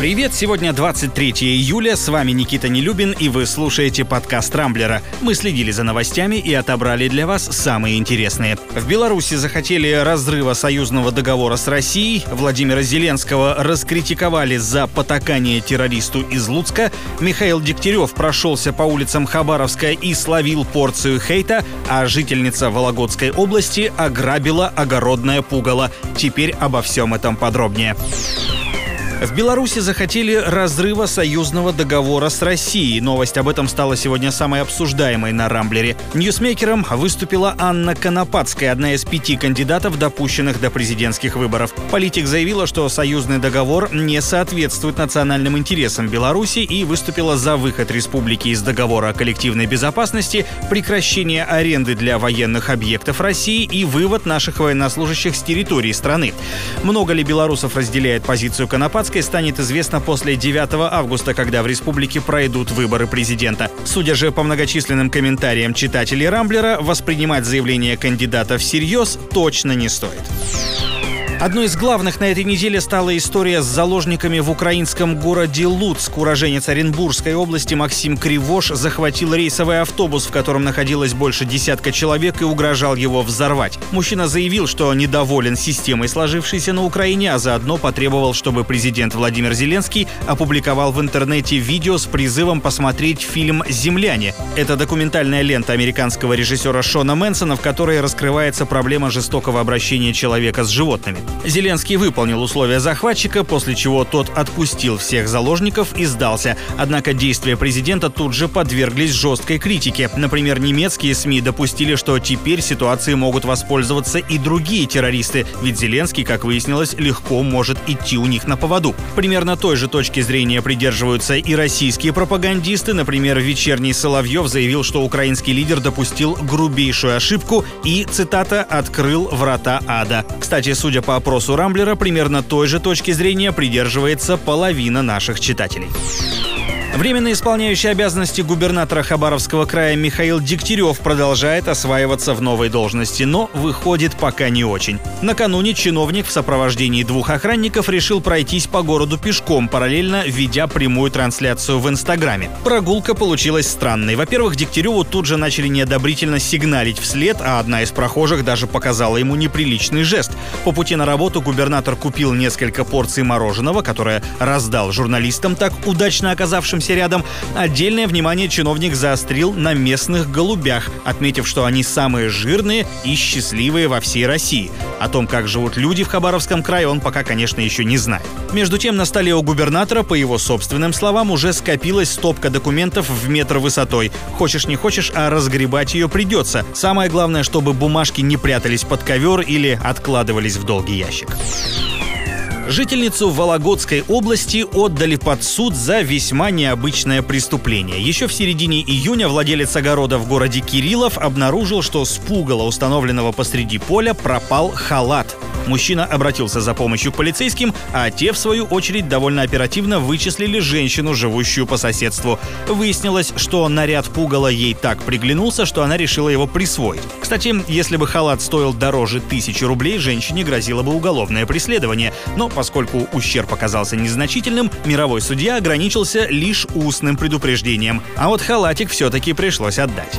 Привет, сегодня 23 июля, с вами Никита Нелюбин и вы слушаете подкаст Рамблера. Мы следили за новостями и отобрали для вас самые интересные. В Беларуси захотели разрыва союзного договора с Россией, Владимира Зеленского раскритиковали за потакание террористу из Луцка, Михаил Дегтярев прошелся по улицам Хабаровска и словил порцию хейта, а жительница Вологодской области ограбила огородное пугало. Теперь обо всем этом подробнее. В Беларуси захотели разрыва союзного договора с Россией. Новость об этом стала сегодня самой обсуждаемой на Рамблере. Ньюсмейкером выступила Анна Конопацкая, одна из пяти кандидатов, допущенных до президентских выборов. Политик заявила, что союзный договор не соответствует национальным интересам Беларуси и выступила за выход республики из договора о коллективной безопасности, прекращение аренды для военных объектов России и вывод наших военнослужащих с территории страны. Много ли белорусов разделяет позицию Конопадской? Арбатской станет известно после 9 августа, когда в республике пройдут выборы президента. Судя же по многочисленным комментариям читателей Рамблера, воспринимать заявление кандидата всерьез точно не стоит. Одной из главных на этой неделе стала история с заложниками в украинском городе Луцк. Уроженец Оренбургской области Максим Кривош захватил рейсовый автобус, в котором находилось больше десятка человек и угрожал его взорвать. Мужчина заявил, что недоволен системой, сложившейся на Украине, а заодно потребовал, чтобы президент Владимир Зеленский опубликовал в интернете видео с призывом посмотреть фильм «Земляне». Это документальная лента американского режиссера Шона Мэнсона, в которой раскрывается проблема жестокого обращения человека с животными. Зеленский выполнил условия захватчика, после чего тот отпустил всех заложников и сдался. Однако действия президента тут же подверглись жесткой критике. Например, немецкие СМИ допустили, что теперь ситуацией могут воспользоваться и другие террористы, ведь Зеленский, как выяснилось, легко может идти у них на поводу. Примерно той же точки зрения придерживаются и российские пропагандисты. Например, вечерний Соловьев заявил, что украинский лидер допустил грубейшую ошибку и, цитата, «открыл врата ада». Кстати, судя по опросу Рамблера, примерно той же точки зрения придерживается половина наших читателей. Временно исполняющий обязанности губернатора Хабаровского края Михаил Дегтярев продолжает осваиваться в новой должности, но выходит пока не очень. Накануне чиновник в сопровождении двух охранников решил пройтись по городу пешком, параллельно ведя прямую трансляцию в Инстаграме. Прогулка получилась странной. Во-первых, Дегтяреву тут же начали неодобрительно сигналить вслед, а одна из прохожих даже показала ему неприличный жест. По пути на работу губернатор купил несколько порций мороженого, которое раздал журналистам, так удачно оказавшимся находившимся рядом. Отдельное внимание чиновник заострил на местных голубях, отметив, что они самые жирные и счастливые во всей России. О том, как живут люди в Хабаровском крае, он пока, конечно, еще не знает. Между тем, на столе у губернатора, по его собственным словам, уже скопилась стопка документов в метр высотой. Хочешь не хочешь, а разгребать ее придется. Самое главное, чтобы бумажки не прятались под ковер или откладывались в долгий ящик. Жительницу Вологодской области отдали под суд за весьма необычное преступление. Еще в середине июня владелец огорода в городе Кириллов обнаружил, что с пугала, установленного посреди поля, пропал халат. Мужчина обратился за помощью к полицейским, а те, в свою очередь, довольно оперативно вычислили женщину, живущую по соседству. Выяснилось, что наряд пугала ей так приглянулся, что она решила его присвоить. Кстати, если бы халат стоил дороже тысячи рублей, женщине грозило бы уголовное преследование. Но поскольку ущерб оказался незначительным, мировой судья ограничился лишь устным предупреждением. А вот халатик все-таки пришлось отдать.